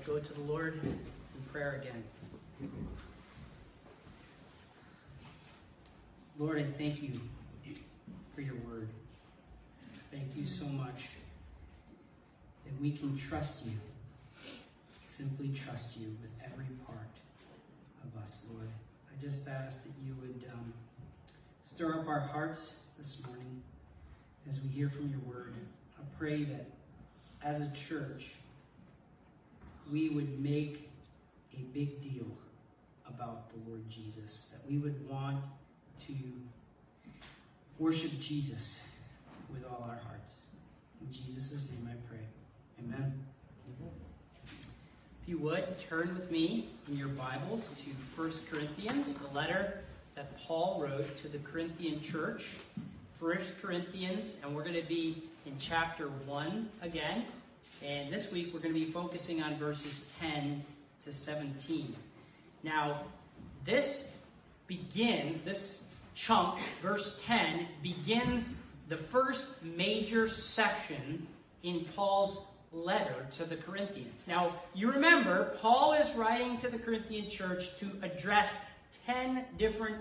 let's go to the Lord in prayer again. Lord, I thank you for your word. Thank you so much that we can trust you, simply trust you with every part of us, Lord. I just ask that you would um, stir up our hearts this morning as we hear from your word. I pray that as a church, we would make a big deal about the Lord Jesus, that we would want to worship Jesus with all our hearts. In Jesus' name I pray. Amen. If you would, turn with me in your Bibles to 1 Corinthians, the letter that Paul wrote to the Corinthian church. 1 Corinthians, and we're going to be in chapter 1 again. And this week we're going to be focusing on verses 10 to 17. Now, this begins, this chunk, verse 10, begins the first major section in Paul's letter to the Corinthians. Now, you remember, Paul is writing to the Corinthian church to address 10 different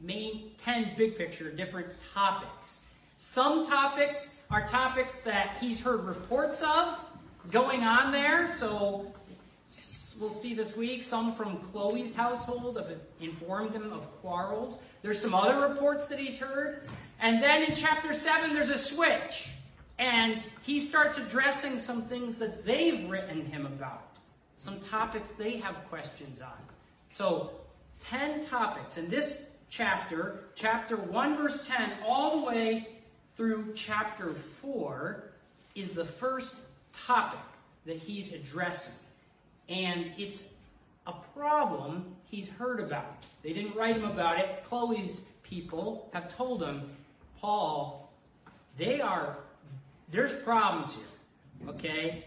main, 10 big picture different topics. Some topics are topics that he's heard reports of going on there. So we'll see this week. Some from Chloe's household have informed him of quarrels. There's some other reports that he's heard. And then in chapter 7, there's a switch. And he starts addressing some things that they've written him about, some topics they have questions on. So, 10 topics. In this chapter, chapter 1, verse 10, all the way through chapter 4, is the first topic that he's addressing. And it's a problem he's heard about. They didn't write him about it. Chloe's people have told him, Paul, they are, there's problems here, okay?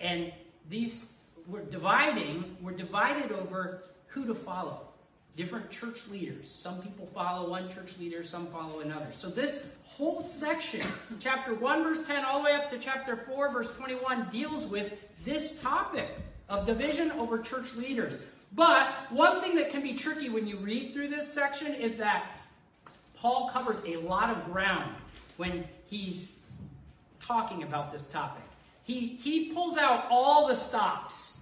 And these, we're dividing, we're divided over who to follow. Different church leaders. Some people follow one church leader, some follow another. So this whole section, chapter 1, verse 10, all the way up to chapter 4, verse 21, deals with this topic of division over church leaders. But one thing that can be tricky when you read through this section is that Paul covers a lot of ground when he's talking about this topic. He, he pulls out all the stops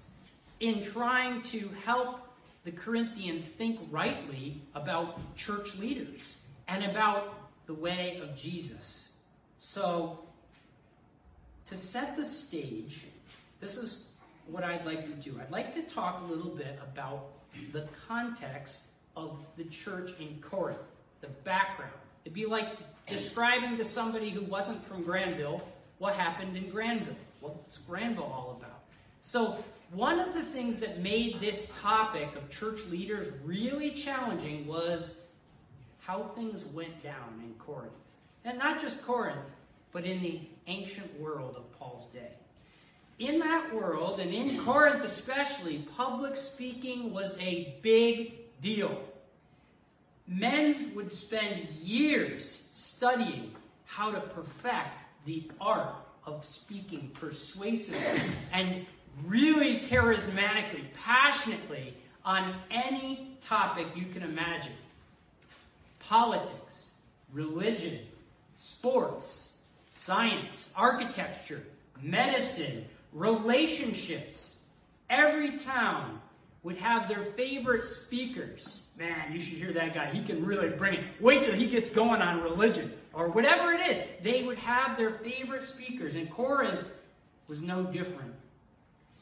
in trying to help the Corinthians think rightly about church leaders and about the way of Jesus. So, to set the stage, this is what I'd like to do. I'd like to talk a little bit about the context of the church in Corinth, the background. It'd be like describing to somebody who wasn't from Granville what happened in Granville. What's Granville all about? So, one of the things that made this topic of church leaders really challenging was how things went down in Corinth. And not just Corinth, but in the ancient world of Paul's day in that world, and in Corinth especially, public speaking was a big deal. Men would spend years studying how to perfect the art of speaking persuasively and really charismatically, passionately on any topic you can imagine politics, religion, sports, science, architecture, medicine, relationships. Every town would have their favorite speakers. Man, you should hear that guy. He can really bring it. Wait till he gets going on religion or whatever it is. They would have their favorite speakers. And Corinth was no different.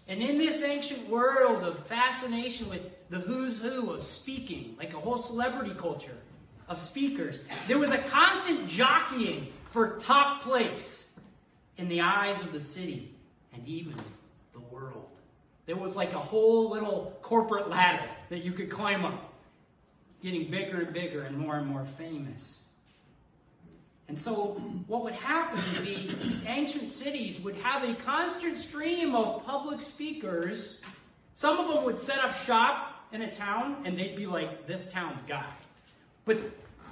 And in this ancient world of fascination with the who's who of speaking, like a whole celebrity culture of speakers, there was a constant jockeying for top place in the eyes of the city and even the world. There was like a whole little corporate ladder that you could climb up, getting bigger and bigger and more and more famous. And so, what would happen would be these ancient cities would have a constant stream of public speakers. Some of them would set up shop in a town and they'd be like this town's guy. But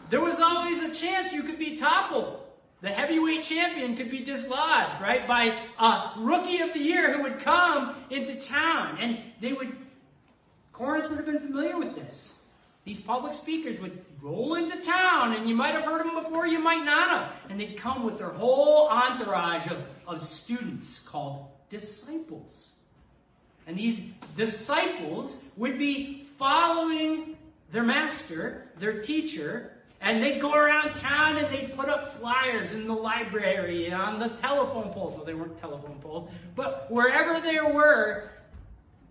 there was always a chance you could be toppled. the heavyweight champion could be dislodged, right, by a rookie of the year who would come into town. And they would, Corinth would have been familiar with this. These public speakers would roll into town, and you might have heard them before, you might not have. And they'd come with their whole entourage of, of students called disciples. And these disciples would be following their master, their teacher, and they'd go around town and they'd put up flyers in the library, on the telephone poles. Well, they weren't telephone poles, but wherever there were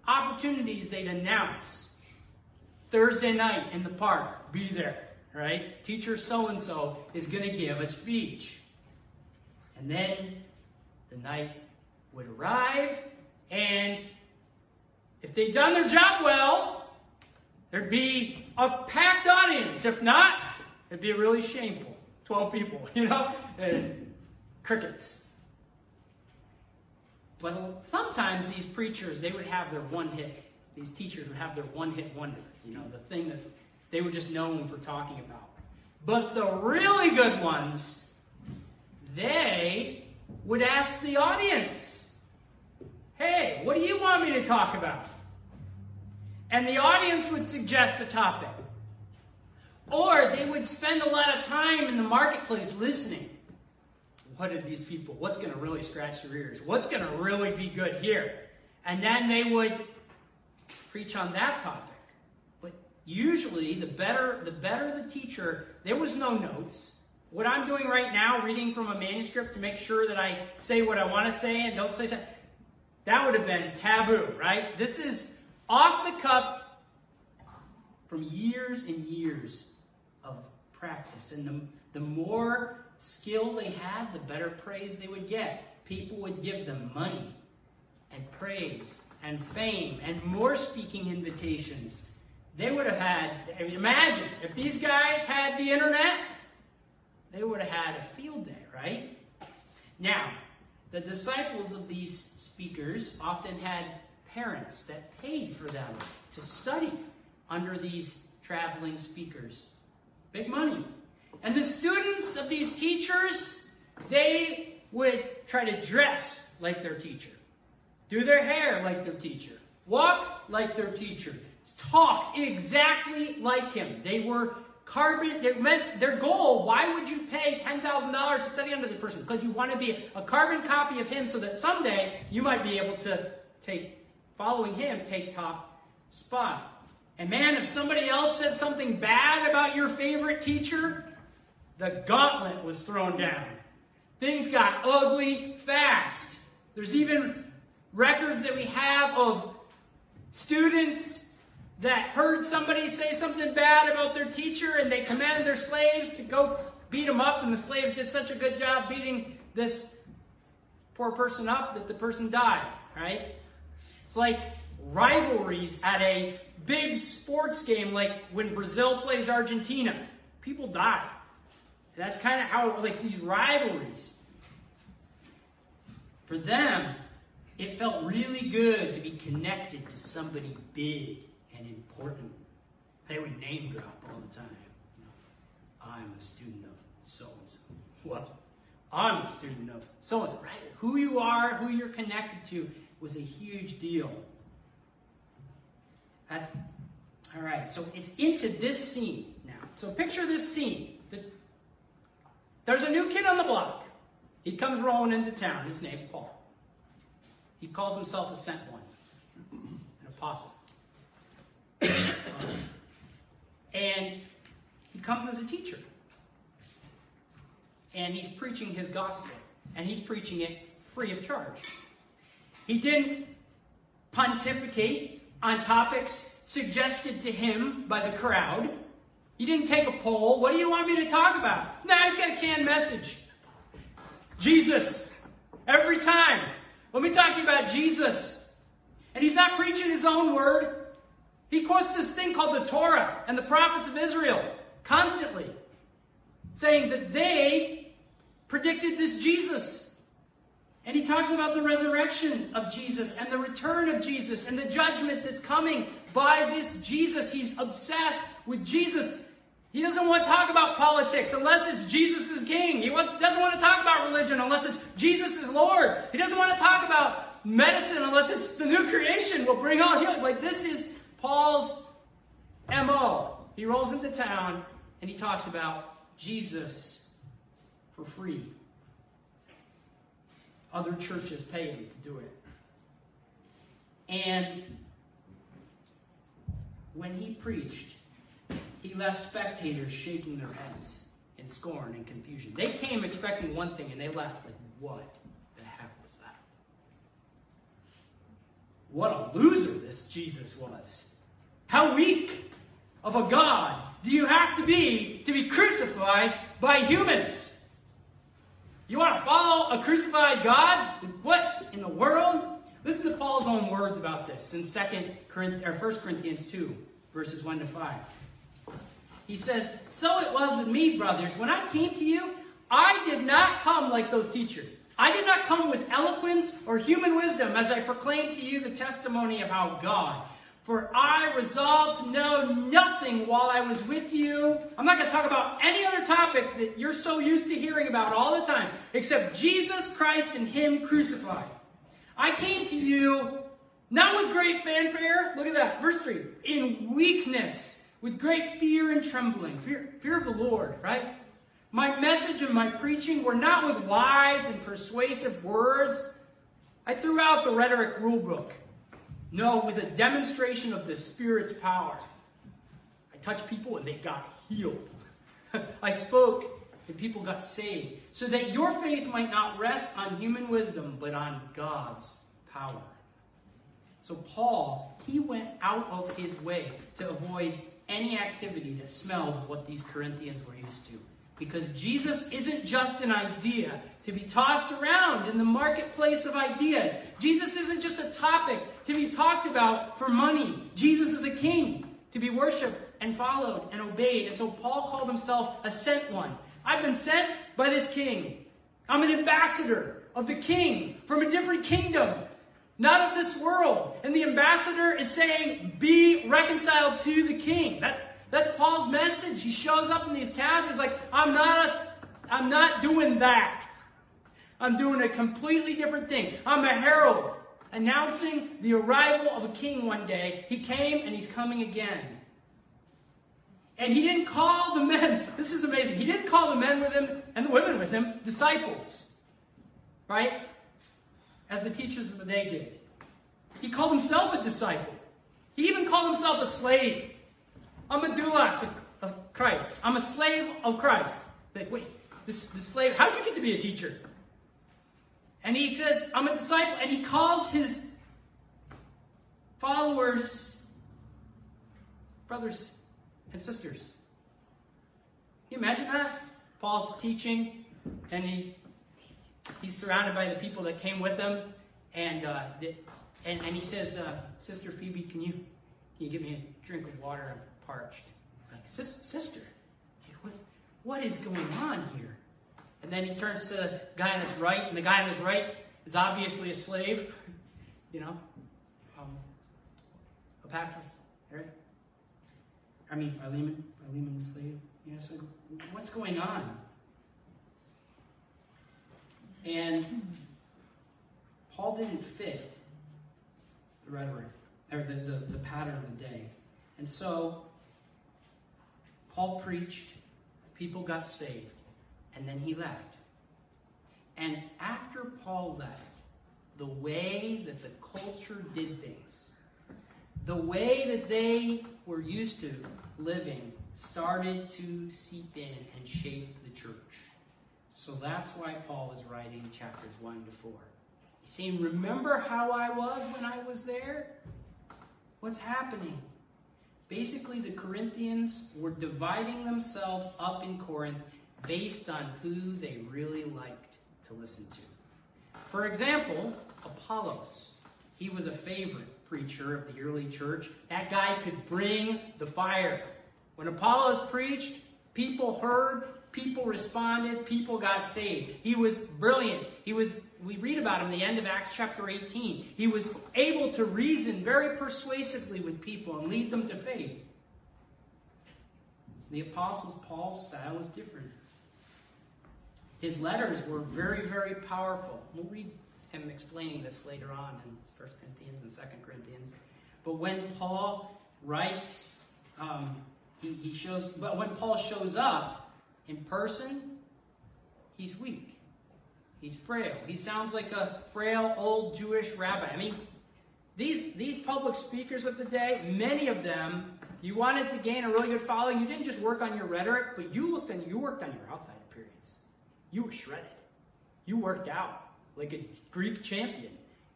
opportunities, they'd announce Thursday night in the park, be there, right? Teacher so and so is going to give a speech. And then the night would arrive, and if they'd done their job well, there'd be a packed audience. If not, It'd be really shameful. 12 people, you know? And crickets. But sometimes these preachers, they would have their one hit. These teachers would have their one hit wonder, you know, the thing that they were just known for talking about. But the really good ones, they would ask the audience, hey, what do you want me to talk about? And the audience would suggest a topic. Or they would spend a lot of time in the marketplace listening. What are these people? What's going to really scratch their ears? What's going to really be good here? And then they would preach on that topic. But usually, the better the better the teacher, there was no notes. What I'm doing right now, reading from a manuscript to make sure that I say what I want to say and don't say something, that would have been taboo, right? This is off the cup from years and years of practice. And the, the more skill they had, the better praise they would get. People would give them money and praise and fame and more speaking invitations. They would have had, I mean, imagine if these guys had the internet, they would have had a field day, right? Now, the disciples of these speakers often had parents that paid for them to study under these traveling speakers. Big money. And the students of these teachers, they would try to dress like their teacher, do their hair like their teacher, walk like their teacher, talk exactly like him. They were carbon, they meant their goal. Why would you pay $10,000 to study under this person? Because you want to be a carbon copy of him so that someday you might be able to take, following him, take top spot. And man, if somebody else said something bad about your favorite teacher, the gauntlet was thrown down. Things got ugly fast. There's even records that we have of students that heard somebody say something bad about their teacher and they commanded their slaves to go beat them up, and the slaves did such a good job beating this poor person up that the person died, right? It's like rivalries at a big sports game like when Brazil plays Argentina. People die. That's kind of how, like, these rivalries. For them, it felt really good to be connected to somebody big and important. They would name drop all the time. I'm a student of so and so. Well, I'm a student of so and so, right? Who you are, who you're connected to, was a huge deal. Uh, all right, so it's into this scene now. So picture this scene. There's a new kid on the block. He comes rolling into town. His name's Paul. He calls himself a sent one, an apostle. and he comes as a teacher. And he's preaching his gospel. And he's preaching it free of charge. He didn't pontificate on topics suggested to him by the crowd. He didn't take a poll. What do you want me to talk about? Nah, he's got a canned message. Jesus. Every time. Let me talk to you about Jesus. And he's not preaching his own word. He quotes this thing called the Torah and the prophets of Israel constantly, saying that they predicted this Jesus. And he talks about the resurrection of Jesus and the return of Jesus and the judgment that's coming by this Jesus. He's obsessed with Jesus. He doesn't want to talk about politics unless it's Jesus is king. He doesn't want to talk about religion unless it's Jesus is Lord. He doesn't want to talk about medicine unless it's the new creation will bring all healing. Like this is Paul's MO. He rolls into town and he talks about Jesus for free. Other churches pay him to do it. And when he preached, he left spectators shaking their heads in scorn and confusion. They came expecting one thing and they left like, what the heck was that? What a loser this Jesus was. How weak of a God do you have to be to be crucified by humans? You want to follow a crucified God? What in the world? Listen to Paul's own words about this in 2 Corinthians, or 1 Corinthians 2, verses 1 to 5. He says, So it was with me, brothers. When I came to you, I did not come like those teachers. I did not come with eloquence or human wisdom as I proclaimed to you the testimony of how God. For I resolved to know nothing while I was with you. I'm not going to talk about any other topic that you're so used to hearing about all the time, except Jesus Christ and Him crucified. I came to you not with great fanfare. Look at that. Verse 3. In weakness with great fear and trembling. Fear, fear of the Lord, right? My message and my preaching were not with wise and persuasive words. I threw out the rhetoric rulebook. No, with a demonstration of the Spirit's power. I touched people and they got healed. I spoke and people got saved. So that your faith might not rest on human wisdom, but on God's power. So Paul, he went out of his way to avoid any activity that smelled of what these Corinthians were used to. Because Jesus isn't just an idea to be tossed around in the marketplace of ideas. Jesus isn't just a topic to be talked about for money. Jesus is a king to be worshiped and followed and obeyed. And so Paul called himself a sent one. I've been sent by this king. I'm an ambassador of the king from a different kingdom not of this world. And the ambassador is saying, be reconciled to the king. That's, that's Paul's message. He shows up in these towns. He's like, I'm not, a, I'm not doing that. I'm doing a completely different thing. I'm a herald announcing the arrival of a king one day. He came and he's coming again. And he didn't call the men, this is amazing. He didn't call the men with him and the women with him disciples. Right? as the teachers of the day did. He called himself a disciple. He even called himself a slave. I'm a doulos of Christ. I'm a slave of Christ. Like, wait, this, this slave, how'd you get to be a teacher? And he says, I'm a disciple. And he calls his followers brothers and sisters. Can you imagine that? Paul's teaching, and he's he's surrounded by the people that came with him, and uh, and, and he says, uh, "Sister Phoebe, can you can you give me a drink of water? I'm parched." Like, sister, what what is going on here? And then he turns to the guy on his right, and the guy on his right is obviously a slave, you know, um, Epaphras, right? I mean, Philemon, Philemon, the slave. You know, so what's going on? And Paul didn't fit the rhetoric, or the, the, the pattern of the day. And so Paul preached, people got saved, and then he left. And after Paul left, the way that the culture did things, the way that they were used to living, started to seep in and shape the church. So that's why Paul is writing chapters 1 to 4. He's saying, Remember how I was when I was there? What's happening? Basically, the Corinthians were dividing themselves up in Corinth based on who they really liked to listen to. For example, Apollos. He was a favorite preacher of the early church. That guy could bring the fire. When Apollos preached, people heard, People responded, people got saved. He was brilliant. He was, we read about him the end of Acts chapter 18. He was able to reason very persuasively with people and lead them to faith. The Apostles Paul's style was different. His letters were very, very powerful. We'll read him explaining this later on in 1 Corinthians and 2 Corinthians. But when Paul writes, um, he, he shows, but when Paul shows up in person, he's weak. He's frail. He sounds like a frail old Jewish rabbi. I mean, these, these public speakers of the day, many of them, you wanted to gain a really good following. You didn't just work on your rhetoric, but you looked and you worked on your outside appearance. You were shredded. You worked out like a Greek champion.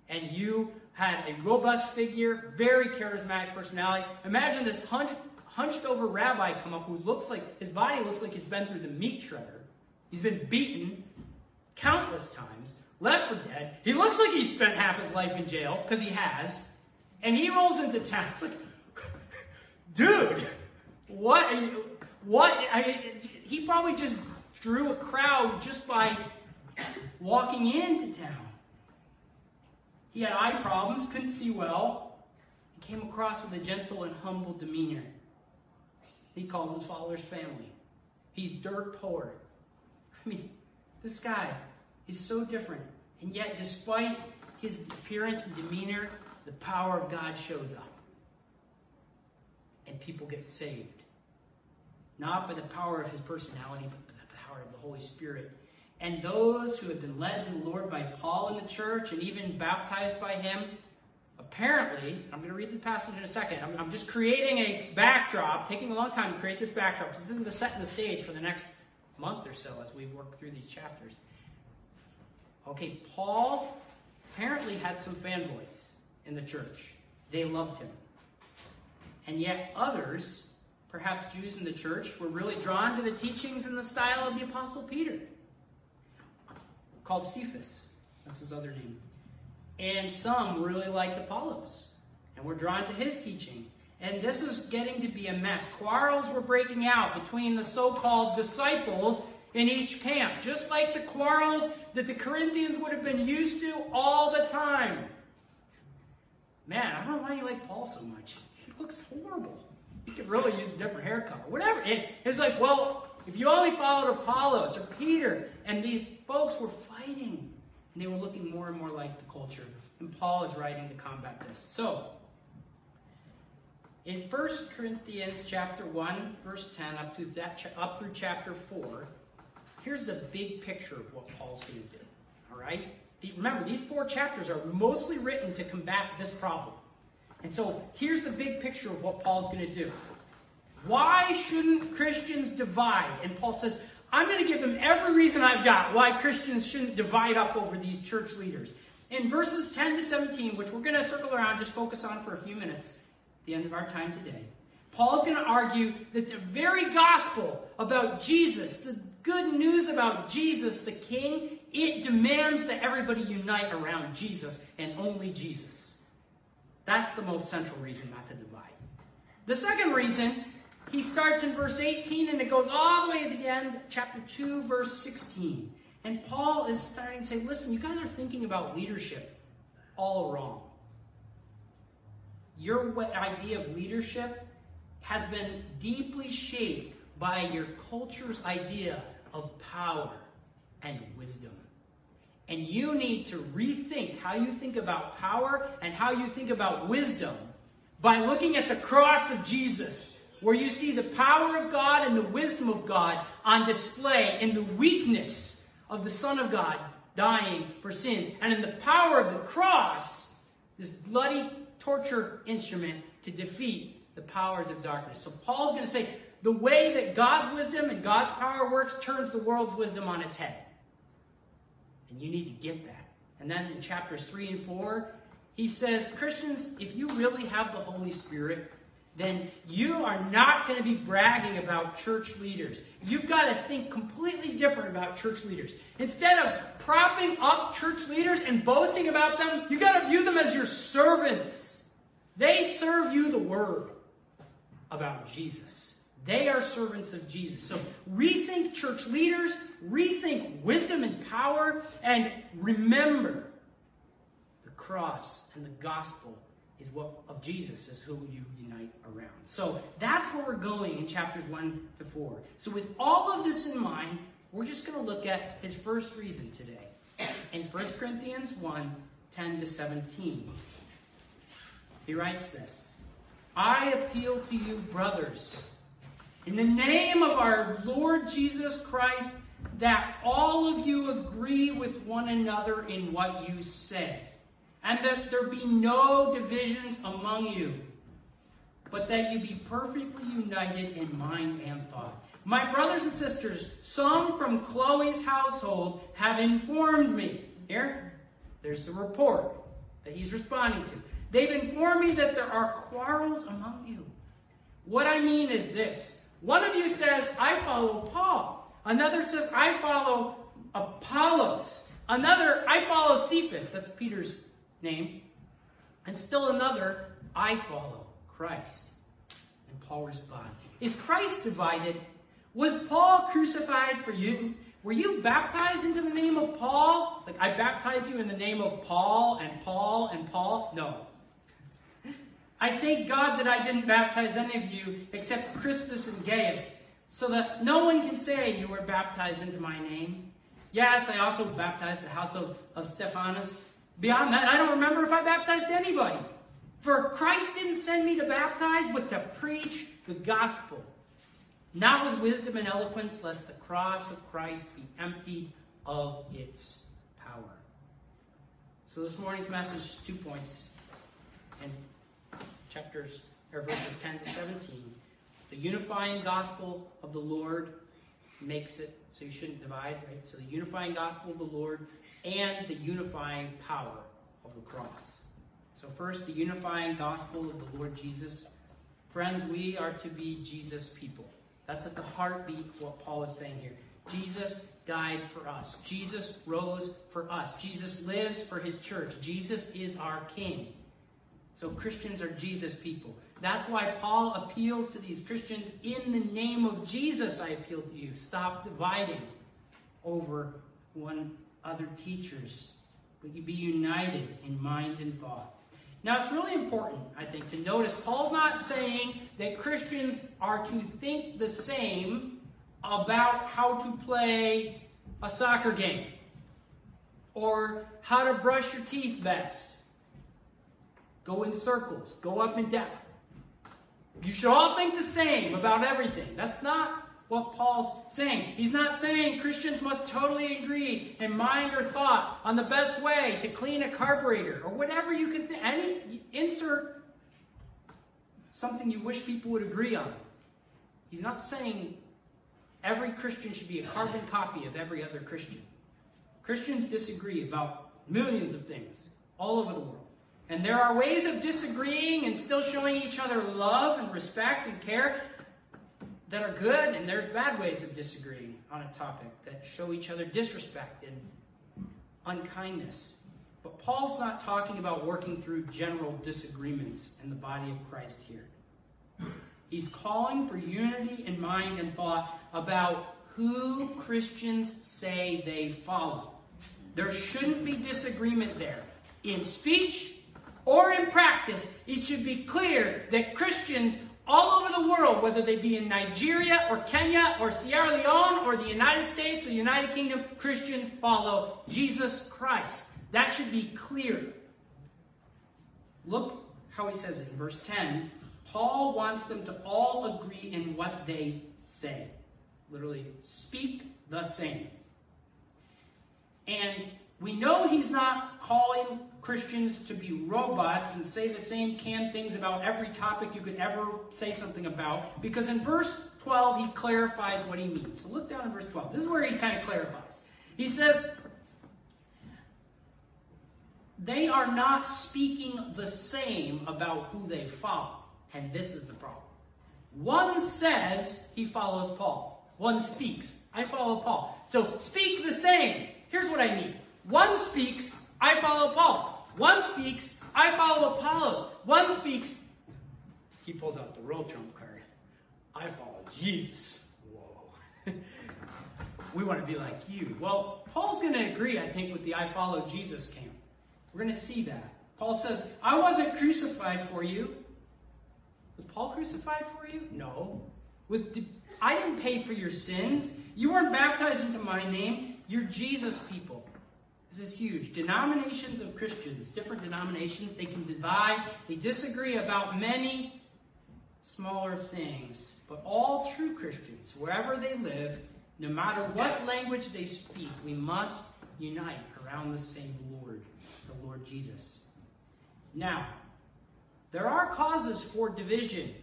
And you had a robust figure, very charismatic personality. Imagine this hunched, hunched over rabbi come up who looks like his body looks like he's been through the meat shredder. He's been beaten countless times left for dead. He looks like he spent half his life in jail, because he has. And he rolls into town. It's like, dude, what? What? I, he probably just drew a crowd just by walking into town. He had eye problems, couldn't see well. He came across with a gentle and humble demeanor. He calls his followers family. He's dirt poor. I mean, this guy is so different. And yet, despite his appearance and demeanor, the power of God shows up. And people get saved. Not by the power of his personality, but power of the Holy Spirit. And those who have been led to the Lord by Paul in the church and even baptized by him, apparently, I'm going to read the passage in a second. I'm, I'm just creating a backdrop, taking a long time to create this backdrop. This isn't the setting the stage for the next month or so as we work through these chapters. Okay, Paul apparently had some fanboys in the church. They loved him. And yet others, perhaps Jews in the church, were really drawn to the teachings and the style of the Apostle Peter, called Cephas. That's his other name. And some really liked Apollos and were drawn to his teachings. And this is getting to be a mess. Quarrels were breaking out between the so called disciples in each camp, just like the quarrels that the Corinthians would have been used to all the time. Man, I don't know why you like Paul so much. He looks horrible. You could really use a different haircut. Or whatever. It, it's like, well, if you only followed Apollos or Peter, and these folks were fighting, and they were looking more and more like the culture. And Paul is writing to combat this. So, in 1 Corinthians chapter 1, verse 10, up to that, up through chapter 4, here's the big picture of what Paul's going to do. All right? Remember, these four chapters are mostly written to combat this problem. And so here's the big picture of what Paul's going to do. Why shouldn't Christians divide? And Paul says, I'm going to give them every reason I've got why Christians shouldn't divide up over these church leaders. In verses 10 to 17, which we're going to circle around, just focus on for a few minutes, the end of our time today, Paul's going to argue that the very gospel about Jesus, the good news about Jesus the King, it demands that everybody unite around Jesus and only Jesus. That's the most central reason not to divide. The second reason, he starts in verse 18 and it goes all the way to the end, chapter 2, verse 16. And Paul is starting to say, listen, you guys are thinking about leadership all wrong. Your idea of leadership has been deeply shaped by your culture's idea of power and wisdom. And you need to rethink how you think about power and how you think about wisdom by looking at the cross of Jesus, where you see the power of God and the wisdom of God on display in the weakness of the Son of God dying for sins, and in the power of the cross, this bloody torture instrument to defeat the powers of darkness. So Paul's going to say, the way that God's wisdom and God's power works turns the world's wisdom on its head. And you need to get that. And then in chapters 3 and 4, he says, Christians, if you really have the Holy Spirit, then you are not going to be bragging about church leaders. You've got to think completely different about church leaders. Instead of propping up church leaders and boasting about them, you've got to view them as your servants. They serve you the word about Jesus. They are servants of Jesus. So rethink church leaders, rethink wisdom and power, and remember the cross and the gospel is what of Jesus is who you unite around. So that's where we're going in chapters 1 to 4. So with all of this in mind, we're just going to look at his first reason today. In 1 Corinthians 1, 10 to 17. He writes this I appeal to you, brothers, in the name of our Lord Jesus Christ, that all of you agree with one another in what you say, and that there be no divisions among you, but that you be perfectly united in mind and thought. My brothers and sisters, some from Chloe's household have informed me. Here, there's a report that he's responding to. They've informed me that there are quarrels among you. What I mean is this one of you says, I follow Paul. Another says, I follow Apollos. Another, I follow Cephas. That's Peter's name. And still another, I follow Christ. And Paul responds, Is Christ divided? Was Paul crucified for you? Were you baptized into the name of Paul? Like, I baptize you in the name of Paul and Paul and Paul? No. I thank God that I didn't baptize any of you except Crispus and Gaius, so that no one can say you were baptized into my name. Yes, I also baptized the house of, of Stephanas. Beyond that, I don't remember if I baptized anybody. For Christ didn't send me to baptize, but to preach the gospel. Not with wisdom and eloquence, lest the cross of Christ be emptied of its power. So this morning's message, two points. And chapters or verses 10 to 17. The unifying gospel of the Lord makes it so you shouldn't divide, right? So the unifying gospel of the Lord and the unifying power of the cross. So first, the unifying gospel of the Lord Jesus. Friends, we are to be Jesus people. That's at the heartbeat of what Paul is saying here. Jesus died for us. Jesus rose for us. Jesus lives for his church. Jesus is our king. So Christians are Jesus people. That's why Paul appeals to these Christians in the name of Jesus. I appeal to you. Stop dividing over one other teachers, but you be united in mind and thought. Now, it's really important, I think, to notice Paul's not saying that Christians are to think the same about how to play a soccer game or how to brush your teeth best Go in circles. Go up and down. You should all think the same about everything. That's not what Paul's saying. He's not saying Christians must totally agree in mind or thought on the best way to clean a carburetor or whatever you can think. Any insert something you wish people would agree on. He's not saying every Christian should be a carbon copy of every other Christian. Christians disagree about millions of things all over the world. And there are ways of disagreeing and still showing each other love and respect and care that are good, and there's bad ways of disagreeing on a topic that show each other disrespect and unkindness. But Paul's not talking about working through general disagreements in the body of Christ here. He's calling for unity in mind and thought about who Christians say they follow. There shouldn't be disagreement there. In speech, or in practice, it should be clear that Christians all over the world, whether they be in Nigeria or Kenya or Sierra Leone or the United States or United Kingdom, Christians follow Jesus Christ. That should be clear. Look how he says it in verse 10. Paul wants them to all agree in what they say. Literally, speak the same. And we know he's not calling Christians to be robots and say the same canned things about every topic you could ever say something about, because in verse 12 he clarifies what he means. So look down in verse 12. This is where he kind of clarifies. He says, they are not speaking the same about who they follow. And this is the problem. One says he follows Paul. One speaks, I follow Paul. So speak the same. Here's what I mean. One speaks, I follow Paul. One speaks, I follow Apollos. One speaks, he pulls out the real trump card. I follow Jesus. Whoa. we want to be like you. Well, Paul's going to agree, I think, with the I follow Jesus camp. We're going to see that. Paul says, I wasn't crucified for you. Was Paul crucified for you? No. With, I didn't pay for your sins. You weren't baptized into my name. You're Jesus people. This is huge. Denominations of Christians, different denominations, they can divide, they disagree about many smaller things. But all true Christians, wherever they live, no matter what language they speak, we must unite around the same Lord, the Lord Jesus. Now, there are causes for division.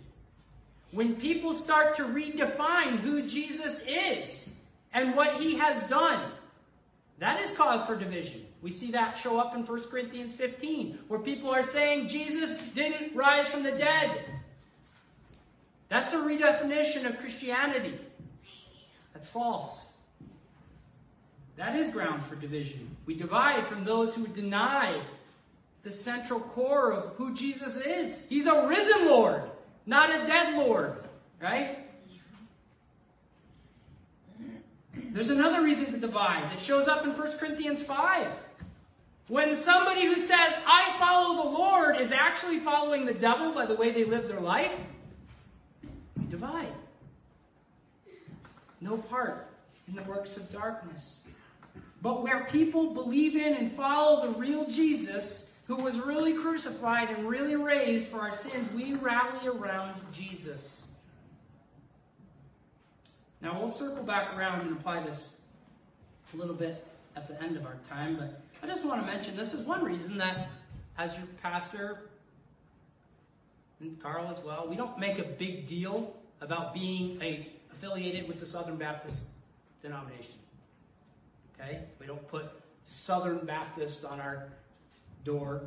When people start to redefine who Jesus is and what he has done, that is cause for division. We see that show up in 1 Corinthians 15, where people are saying Jesus didn't rise from the dead. That's a redefinition of Christianity. That's false. That is grounds for division. We divide from those who deny the central core of who Jesus is. He's a risen Lord, not a dead Lord, right? There's another reason to divide that shows up in 1 Corinthians 5. When somebody who says, I follow the Lord, is actually following the devil by the way they live their life, we divide. No part in the works of darkness. But where people believe in and follow the real Jesus, who was really crucified and really raised for our sins, we rally around Jesus. Now we'll circle back around and apply this a little bit at the end of our time, but I just want to mention this is one reason that, as your pastor, and Carl as well, we don't make a big deal about being a, affiliated with the Southern Baptist denomination. Okay? We don't put Southern Baptist on our door.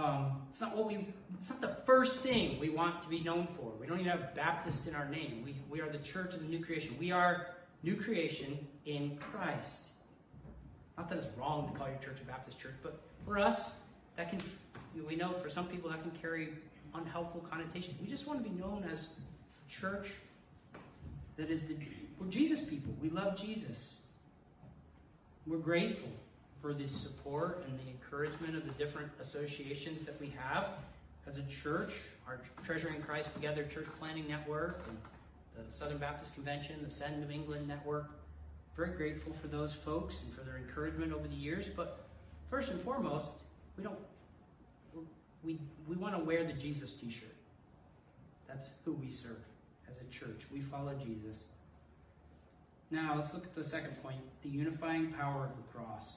Um, it's not what we. It's not the first thing we want to be known for. We don't even have Baptist in our name. We we are the church of the new creation. We are new creation in Christ. Not that it's wrong to call your church a Baptist church, but for us, that can. We know for some people that can carry unhelpful connotations. We just want to be known as church that is the. We're Jesus people. We love Jesus. We're grateful for the support and the encouragement of the different associations that we have as a church, our Treasuring Christ Together Church Planting Network, and the Southern Baptist Convention, the Send of England Network. Very grateful for those folks and for their encouragement over the years. But first and foremost, we don't we we want to wear the Jesus T-shirt. That's who we serve as a church. We follow Jesus. Now let's look at the second point: the unifying power of the cross.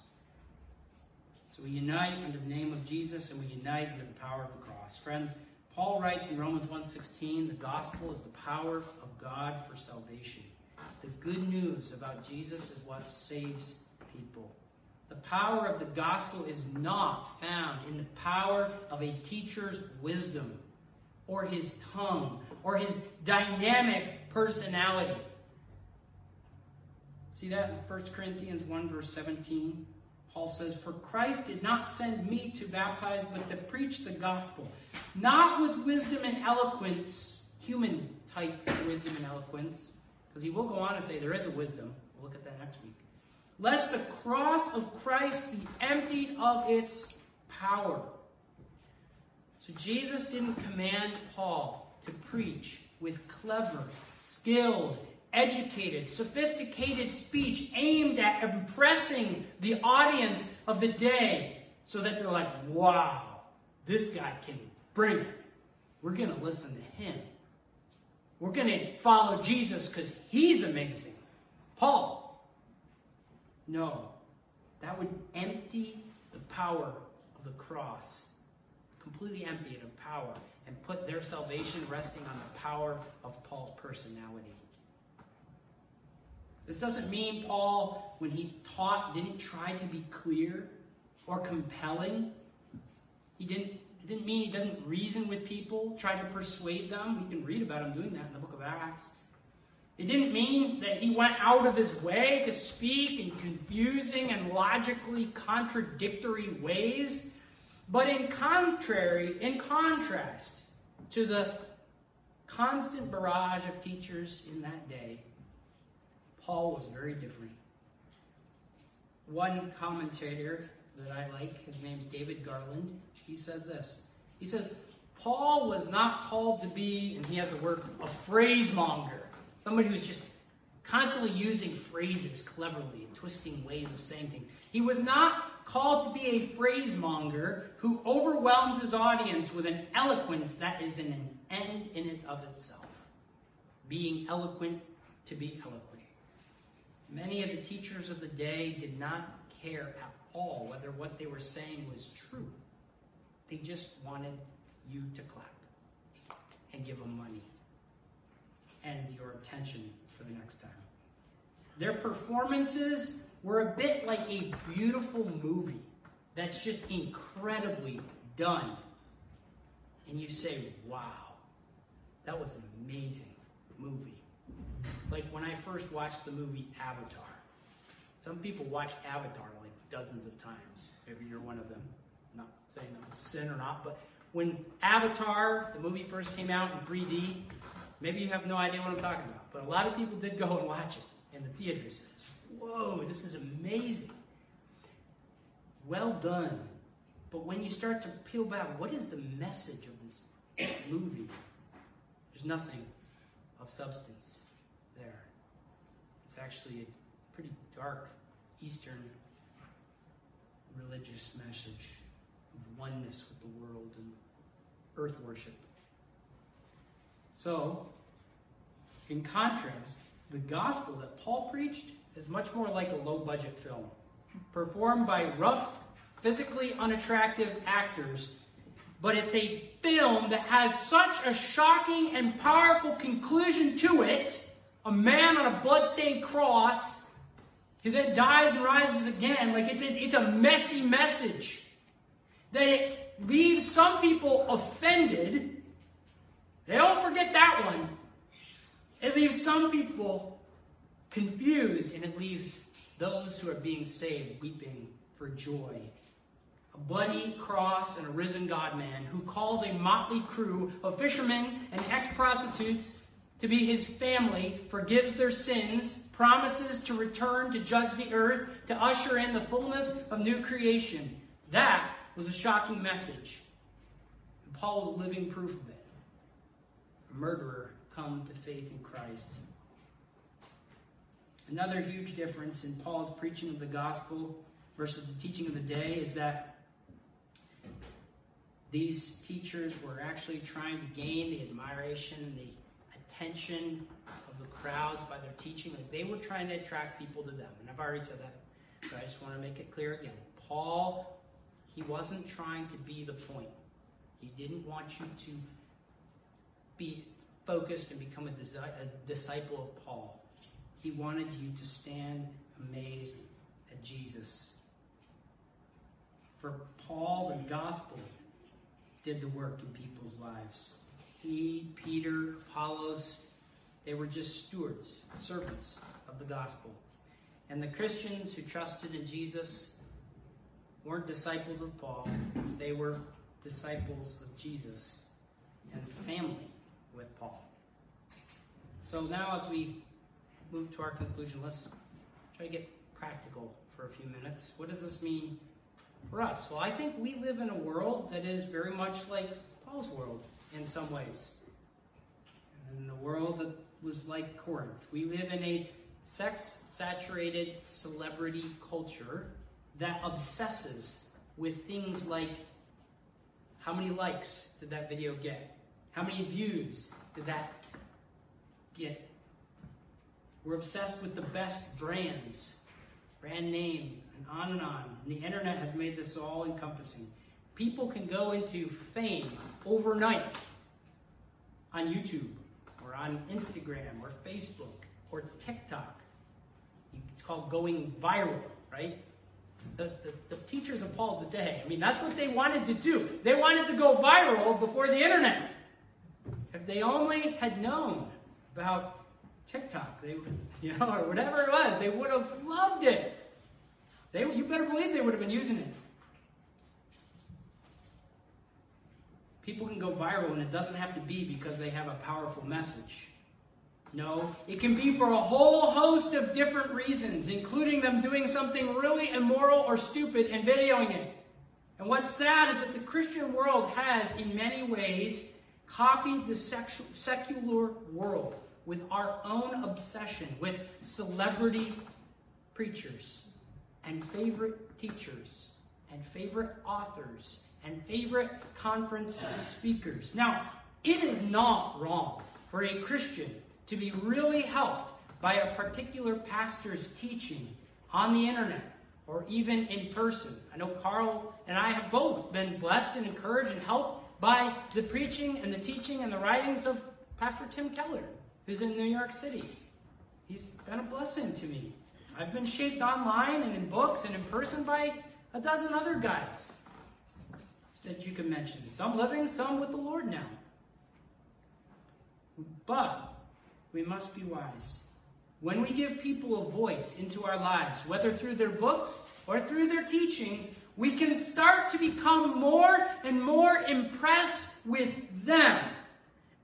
So we unite under the name of Jesus and we unite under the power of the cross. Friends, Paul writes in Romans 1:16, the gospel is the power of God for salvation. The good news about Jesus is what saves people. The power of the gospel is not found in the power of a teacher's wisdom or his tongue or his dynamic personality. See that in 1 Corinthians 1, verse 17? Paul says, For Christ did not send me to baptize, but to preach the gospel, not with wisdom and eloquence, human type wisdom and eloquence, because he will go on and say there is a wisdom. We'll look at that next week. Lest the cross of Christ be emptied of its power. So Jesus didn't command Paul to preach with clever, skilled, educated, sophisticated speech aimed at impressing the audience of the day so that they're like, wow, this guy can bring it. We're going to listen to him. We're going to follow Jesus because he's amazing. Paul. No. That would empty the power of the cross, completely empty it of power, and put their salvation resting on the power of Paul's personality. This doesn't mean Paul, when he taught, didn't try to be clear or compelling. He didn't, it didn't mean he doesn't reason with people, try to persuade them. We can read about him doing that in the book of Acts. It didn't mean that he went out of his way to speak in confusing and logically contradictory ways. But in contrary, in contrast to the constant barrage of teachers in that day, Paul was very different. One commentator that I like. His name's David Garland. He says this. He says, Paul was not called to be, and he has a word, a phrasemonger. Somebody who's just constantly using phrases cleverly and twisting ways of saying things. He was not called to be a phrasemonger who overwhelms his audience with an eloquence that is an end in and of itself. Being eloquent to be eloquent. Many of the teachers of the day did not care at all whether what they were saying was true. They just wanted you to clap and give them money and your attention for the next time. Their performances were a bit like a beautiful movie that's just incredibly done. And you say, wow, that was an amazing movie. Like when I first watched the movie Avatar. Some people watch Avatar like dozens of times. Maybe you're one of them. I'm not saying that's sin or not, but when Avatar, the movie first came out in 3D, maybe you have no idea what I'm talking about, but a lot of people did go and watch it in the theaters. Whoa, this is amazing. Well done. But when you start to peel back, what is the message of this movie? There's nothing of substance. It's actually a pretty dark Eastern religious message of oneness with the world and earth worship. So, in contrast, the gospel that Paul preached is much more like a low budget film, performed by rough, physically unattractive actors. But it's a film that has such a shocking and powerful conclusion to it a man on a bloodstained cross who then dies and rises again. Like it's a, it's a messy message that it leaves some people offended. They don't forget that one. It leaves some people confused, and it leaves those who are being saved weeping for joy. A bloody cross and a risen God man who calls a motley crew of fishermen and ex prostitutes to be his family, forgives their sins, promises to return to judge the earth, to usher in the fullness of new creation. That was a shocking message. And Paul was living proof of it. A murderer come to faith in Christ. Another huge difference in Paul's preaching of the gospel versus the teaching of the day is that these teachers were actually trying to gain the admiration the attention of the crowds by their teaching. Like they were trying to attract people to them. And I've already said that, but I just want to make it clear again. Paul, he wasn't trying to be the point. He didn't want you to be focused and become a, a disciple of Paul. He wanted you to stand amazed at Jesus. For Paul, the gospel did the work in people's lives. He, Peter, Apollos, they were just stewards, servants of the gospel. And the Christians who trusted in Jesus weren't disciples of Paul, they were disciples of Jesus and family with Paul. So now, as we move to our conclusion, let's try to get practical for a few minutes. What does this mean for us? Well, I think we live in a world that is very much like Paul's world in some ways. And in a world that was like Corinth. We live in a sex saturated celebrity culture that obsesses with things like how many likes did that video get? How many views did that get? We're obsessed with the best brands, brand name, and on and on. And the internet has made this all encompassing. People can go into fame overnight on YouTube or on Instagram or Facebook or TikTok. It's called going viral, right? The, the teachers of Paul today. I mean, that's what they wanted to do. They wanted to go viral before the internet. If they only had known about TikTok, they you know, or whatever it was, they would have loved it. They, you better believe they would have been using it. People can go viral, and it doesn't have to be because they have a powerful message. No, it can be for a whole host of different reasons, including them doing something really immoral or stupid and videoing it. And what's sad is that the Christian world has, in many ways, copied the secular world with our own obsession with celebrity preachers and favorite teachers and favorite authors and favorite conference speakers. Now, it is not wrong for a Christian to be really helped by a particular pastor's teaching on the internet or even in person. I know Carl and I have both been blessed and encouraged and helped by the preaching and the teaching and the writings of Pastor Tim Keller, who's in New York City. He's been a blessing to me. I've been shaped online and in books and in person by a dozen other guys that you can mention. Some living, some with the Lord now. But we must be wise. When we give people a voice into our lives, whether through their books or through their teachings, we can start to become more and more impressed with them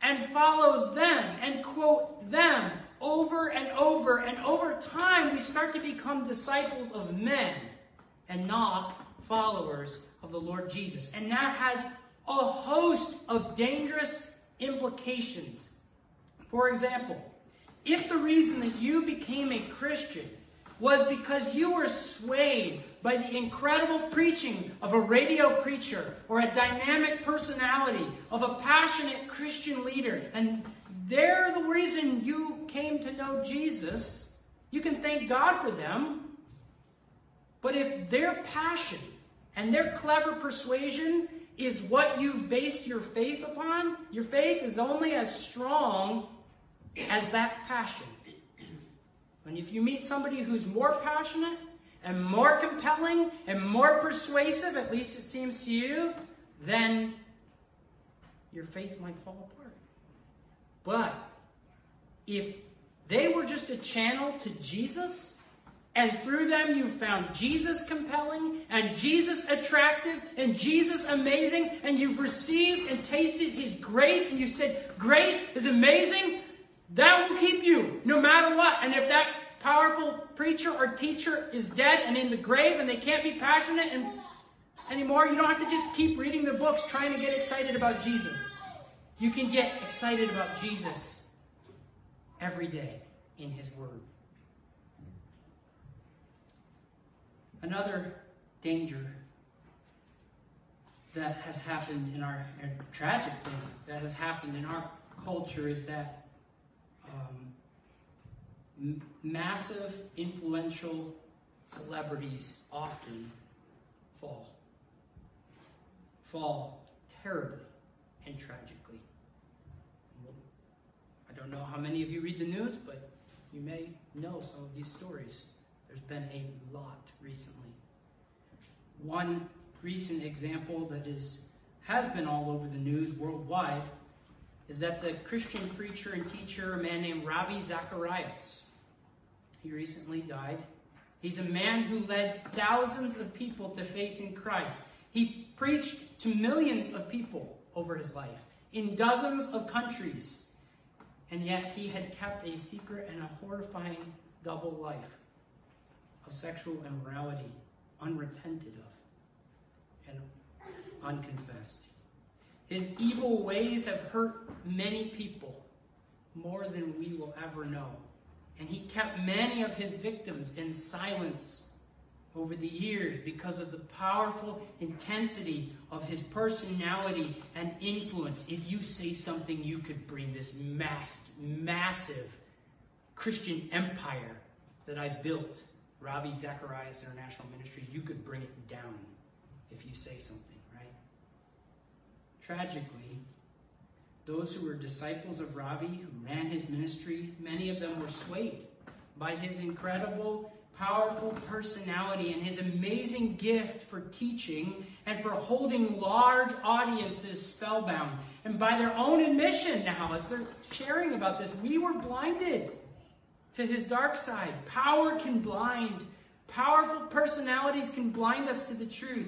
and follow them and quote them over and over. And over time, we start to become disciples of men and not followers of the Lord Jesus. And that has a host of dangerous implications. For example, if the reason that you became a Christian was because you were swayed by the incredible preaching of a radio preacher or a dynamic personality of a passionate Christian leader, and they're the reason you came to know Jesus, you can thank God for them. But if their passion and their clever persuasion is what you've based your faith upon, your faith is only as strong as that passion. And if you meet somebody who's more passionate and more compelling and more persuasive, at least it seems to you, then your faith might fall apart. But if they were just a channel to Jesus, and through them you found Jesus compelling, and Jesus attractive, and Jesus amazing, and you've received and tasted His grace, and you said, Grace is amazing, that will keep you no matter what. And if that powerful preacher or teacher is dead and in the grave and they can't be passionate and anymore, you don't have to just keep reading their books trying to get excited about Jesus. You can get excited about Jesus every day in His Word. Another danger that has happened in our, tragic thing that has happened in our culture is that um, massive, influential celebrities often fall. Fall terribly and tragically. I don't know how many of you read the news, but you may know some of these stories. There's been a lot recently. One recent example that is has been all over the news worldwide is that the Christian preacher and teacher, a man named Ravi Zacharias, he recently died. He's a man who led thousands of people to faith in Christ. He preached to millions of people over his life in dozens of countries. And yet he had kept a secret and a horrifying double life of sexual immorality, unrepented of and unconfessed. His evil ways have hurt many people more than we will ever know. And he kept many of his victims in silence over the years because of the powerful intensity of his personality and influence. If you say something, you could bring this mass, massive Christian empire that I built, Ravi Zacharias International Ministries, you could bring it down if you say something. Right? Tragically, those who were disciples of Ravi, who ran his ministry, many of them were swayed by his incredible, powerful personality and his amazing gift for teaching and for holding large audiences spellbound. And by their own admission now, as they're sharing about this, we were blinded to his dark side. Power can blind, powerful personalities can blind us to the truth.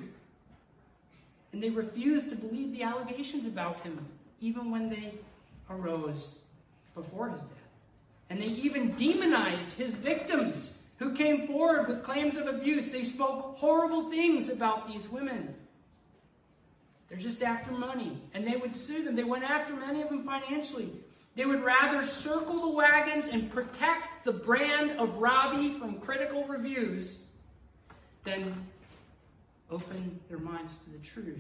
And they refused to believe the allegations about him, even when they arose before his death. And they even demonized his victims who came forward with claims of abuse. They spoke horrible things about these women. They're just after money. And they would sue them. They went after many of them financially. They would rather circle the wagons and protect the brand of Ravi from critical reviews than open their minds to the truth.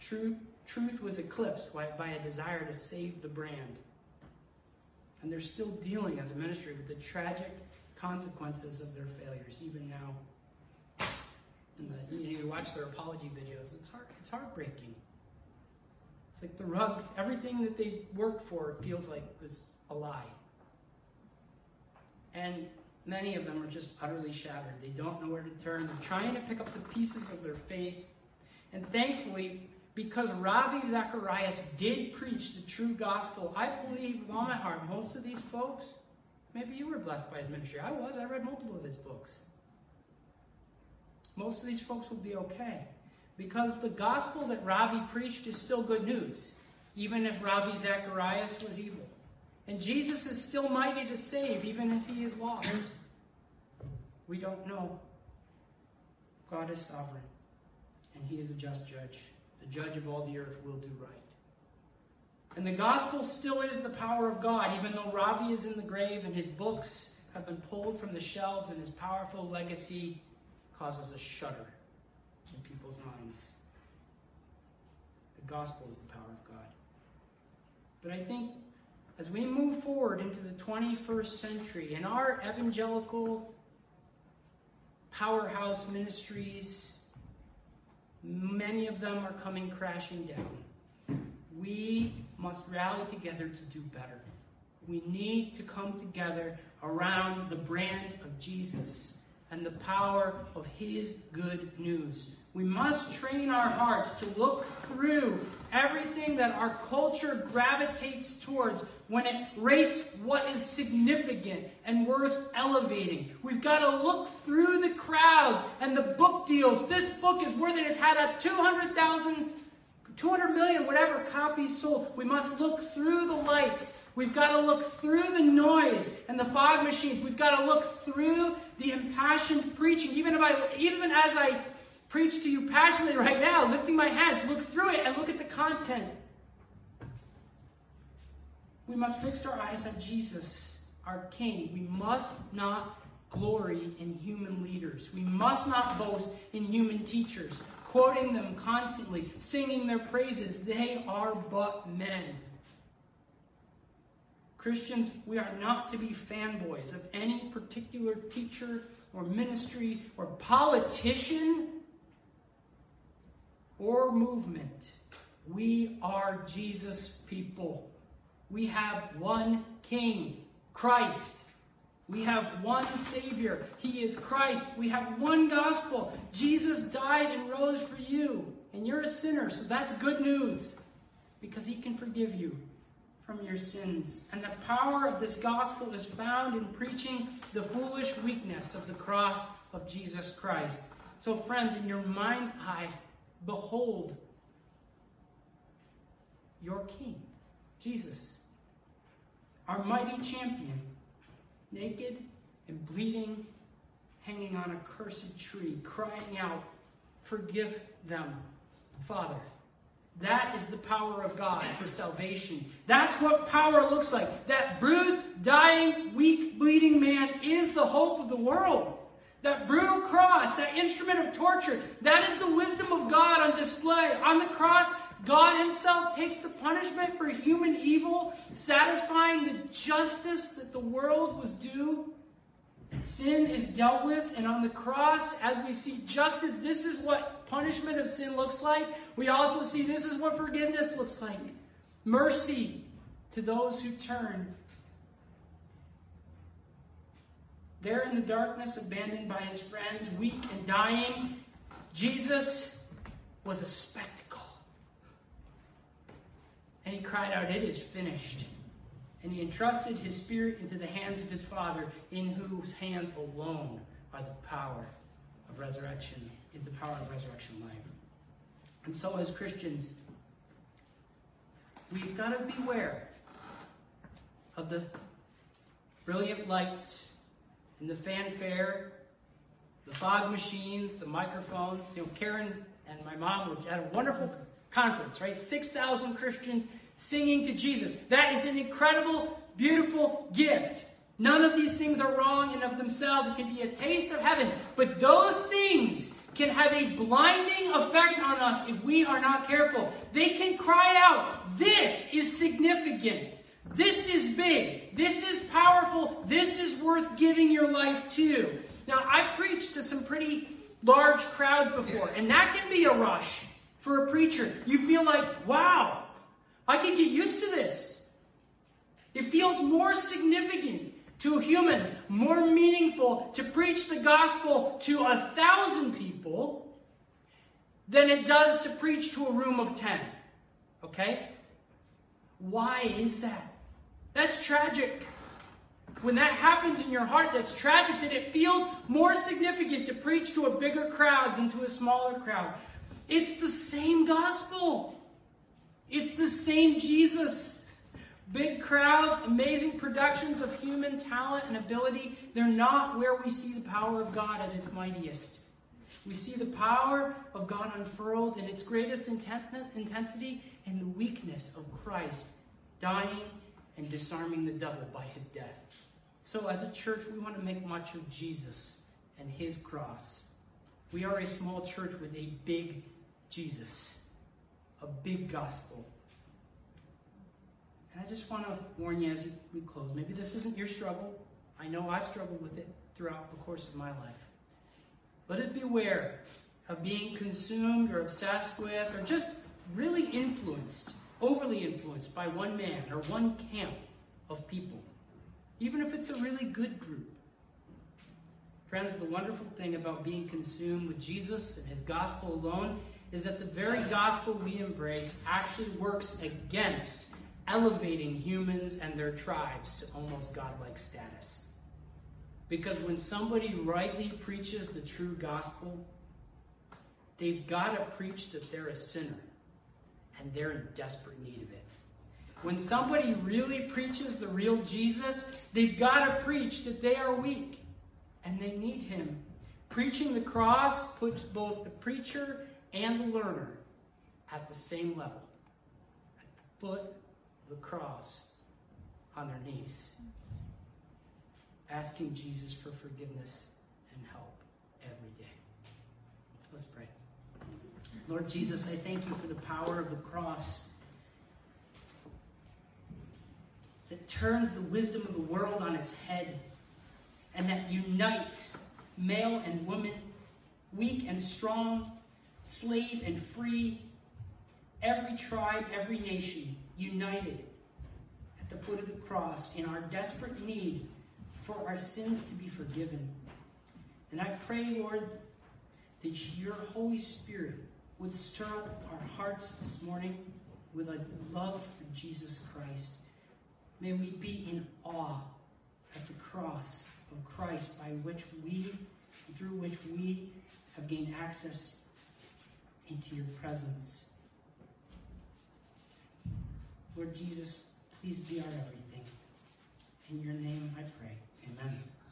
Truth, truth was eclipsed by, a desire to save the brand. And they're still dealing as a ministry with the tragic consequences of their failures, even now. And the, you, you watch their apology videos, it's, heart, it's heartbreaking. It's like the rug, everything that they worked for feels like was a lie. And many of them are just utterly shattered. They don't know where to turn. They're trying to pick up the pieces of their faith. And thankfully, because Ravi Zacharias did preach the true gospel, I believe with all my heart, most of these folks, maybe you were blessed by his ministry. I was. I read multiple of his books. Most of these folks will be okay. Because the gospel that Ravi preached is still good news, even if Ravi Zacharias was evil. And Jesus is still mighty to save, even if he is lost. We don't know. God is sovereign, and he is a just judge. The judge of all the earth will do right. And the gospel still is the power of God, even though Ravi is in the grave and his books have been pulled from the shelves and his powerful legacy causes a shudder people's minds. The gospel is the power of God. But I think as we move forward into the 21st century, and our evangelical powerhouse ministries, many of them are coming crashing down. We must rally together to do better. We need to come together around the brand of Jesus and the power of his good news. We must train our hearts to look through everything that our culture gravitates towards when it rates what is significant and worth elevating. We've got to look through the crowds and the book deals. This book is worth it. It's had a 200,000, 200 million, whatever copies sold. We must look through the lights. We've got to look through the noise and the fog machines. We've got to look through the impassioned preaching. Even if I, even as I preach to you passionately right now, lifting my hands, look through it and look at the content. We must fix our eyes on Jesus, our King. We must not glory in human leaders. We must not boast in human teachers, quoting them constantly, singing their praises. They are but men. Christians, we are not to be fanboys of any particular teacher or ministry or politician or movement. We are Jesus people. We have one King, Christ. We have one Savior. He is Christ. We have one gospel. Jesus died and rose for you. And you're a sinner, so that's good news because He can forgive you from your sins. And the power of this gospel is found in preaching the foolish weakness of the cross of Jesus Christ. So, friends, in your mind's eye, Behold your King, Jesus, our mighty champion, naked and bleeding, hanging on a cursed tree, crying out, Forgive them, Father. That is the power of God for salvation. That's what power looks like. That bruised, dying, weak, bleeding man is the hope of the world. That brutal cross, that instrument of torture, that is the wisdom of God on display. On the cross, God Himself takes the punishment for human evil, satisfying the justice that the world was due. Sin is dealt with, and on the cross, as we see justice, this is what punishment of sin looks like. We also see this is what forgiveness looks like mercy to those who turn there in the darkness, abandoned by his friends, weak and dying, Jesus was a spectacle. And he cried out, It is finished. And he entrusted his spirit into the hands of his Father, in whose hands alone are the power of resurrection, is the power of resurrection life. And so, as Christians, we've got to beware of the brilliant lights, and the fanfare, the fog machines, the microphones. You know, Karen and my mom were at a wonderful conference, right? 6,000 Christians singing to Jesus. That is an incredible, beautiful gift. None of these things are wrong in and of themselves. It can be a taste of heaven. But those things can have a blinding effect on us if we are not careful. They can cry out, This is significant. This is big. This is powerful. This is worth giving your life to. Now, I preached to some pretty large crowds before, and that can be a rush for a preacher. You feel like, wow, I can get used to this. It feels more significant to humans, more meaningful to preach the gospel to a thousand people than it does to preach to a room of ten. Okay? Why is that? That's tragic. When that happens in your heart, that's tragic that it feels more significant to preach to a bigger crowd than to a smaller crowd. It's the same gospel. It's the same Jesus. Big crowds, amazing productions of human talent and ability, they're not where we see the power of God at its mightiest. We see the power of God unfurled in its greatest intensity in the weakness of Christ dying and disarming the devil by his death. So, as a church, we want to make much of Jesus and his cross. We are a small church with a big Jesus, a big gospel. And I just want to warn you as we close. Maybe this isn't your struggle. I know I've struggled with it throughout the course of my life. Let us beware of being consumed or obsessed with or just really influenced, overly influenced by one man or one camp of people, even if it's a really good group. Friends, the wonderful thing about being consumed with Jesus and his gospel alone is that the very gospel we embrace actually works against elevating humans and their tribes to almost godlike status. Because when somebody rightly preaches the true gospel, they've got to preach that they're a sinner and they're in desperate need of it. When somebody really preaches the real Jesus, they've got to preach that they are weak and they need him. Preaching the cross puts both the preacher and the learner at the same level, at the foot of the cross on their knees, asking Jesus for forgiveness and help every day. Let's pray. Lord Jesus, I thank you for the power of the cross that turns the wisdom of the world on its head and that unites male and woman, weak and strong, slave and free, every tribe, every nation united at the foot of the cross in our desperate need for our sins to be forgiven. And I pray, Lord, that your Holy Spirit would stir up our hearts this morning with a love for Jesus Christ. May we be in awe at the cross of Christ by which we, through which we have gained access into your presence. Lord Jesus, please be our everything. In your name I pray. Amen.